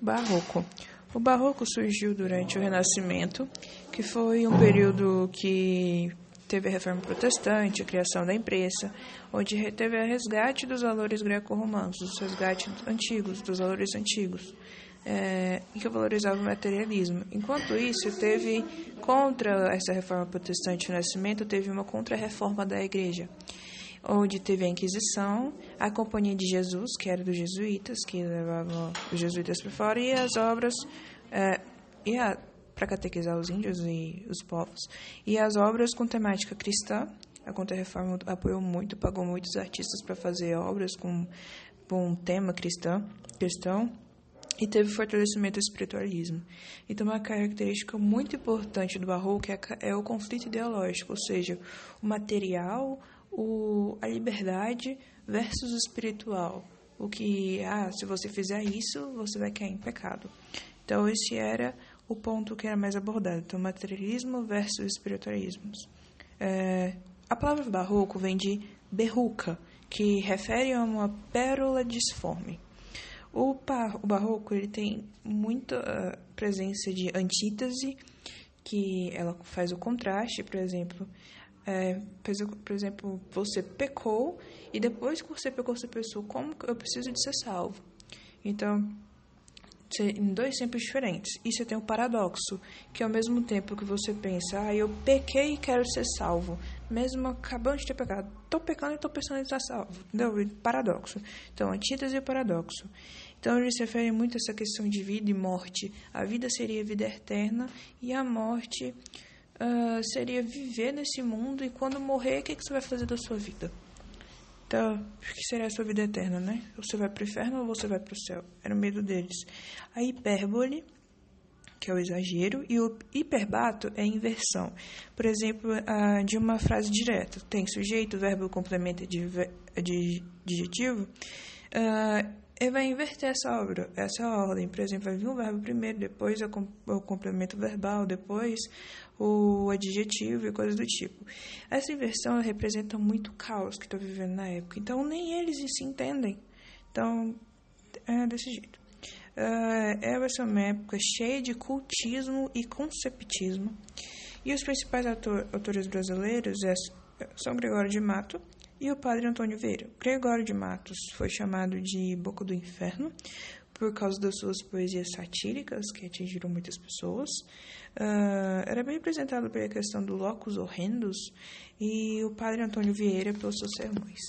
Barroco. O Barroco surgiu durante o Renascimento, que foi um período que teve a reforma protestante, a criação da imprensa, onde teve o resgate dos valores greco-romanos, dos resgates antigos, dos valores antigos, é, que valorizava o materialismo. Enquanto isso, teve, contra essa reforma protestante no Renascimento, teve uma contra-reforma da igreja onde teve a Inquisição, a Companhia de Jesus, que era dos jesuítas, que levavam os jesuítas para fora, e as obras é, para catequizar os índios e os povos, e as obras com temática cristã. A Contra-Reforma apoiou muito, pagou muitos artistas para fazer obras com, com um tema cristão, cristão e teve fortalecimento do espiritualismo. Então, uma característica muito importante do Barroco é, é o conflito ideológico, ou seja, o material, o, a liberdade versus o espiritual. O que, ah, se você fizer isso, você vai cair em pecado. Então, esse era o ponto que era mais abordado. Então, materialismo versus espiritualismo. É, a palavra barroco vem de berruca, que refere a uma pérola disforme. O, o barroco ele tem muita uh, presença de antítese, que ela faz o contraste, por exemplo, é, por exemplo, você pecou e depois que você pecou, você pensou, como eu preciso de ser salvo? Então, em dois tempos diferentes. E você tem um paradoxo, que ao mesmo tempo que você pensa, ah, eu pequei e quero ser salvo, mesmo acabando de ter pecado, estou pecando e estou pensando em estar salvo. Entendeu? Paradoxo. Então, antítese e paradoxo. Então, ele se refere muito a essa questão de vida e morte. A vida seria vida eterna e a morte uh, seria viver nesse mundo e quando morrer, o que, que você vai fazer da sua vida? Então, o que seria a sua vida eterna, né? Você vai para o inferno ou você vai para o céu? Era o medo deles. A hipérbole, que é o exagero, e o hiperbato é a inversão. Por exemplo, uh, de uma frase direta. Tem sujeito, verbo, complemento de, de, adjetivo. Uh, ele vai inverter essa obra, essa ordem. Por exemplo, vai vir o verbo primeiro, depois o complemento verbal, depois o adjetivo e coisas do tipo. Essa inversão representa muito caos que estou vivendo na época. Então, nem eles se entendem. Então, é desse jeito. Uh, é uma época cheia de cultismo e conceptismo. E os principais autor, autores brasileiros é, são Gregório de Mato, e o padre Antônio Vieira. Gregório de Matos foi chamado de Boca do Inferno por causa das suas poesias satíricas, que atingiram muitas pessoas. Uh, era bem apresentado pela questão do locus horrendos e o padre Antônio Vieira pelos seus sermões.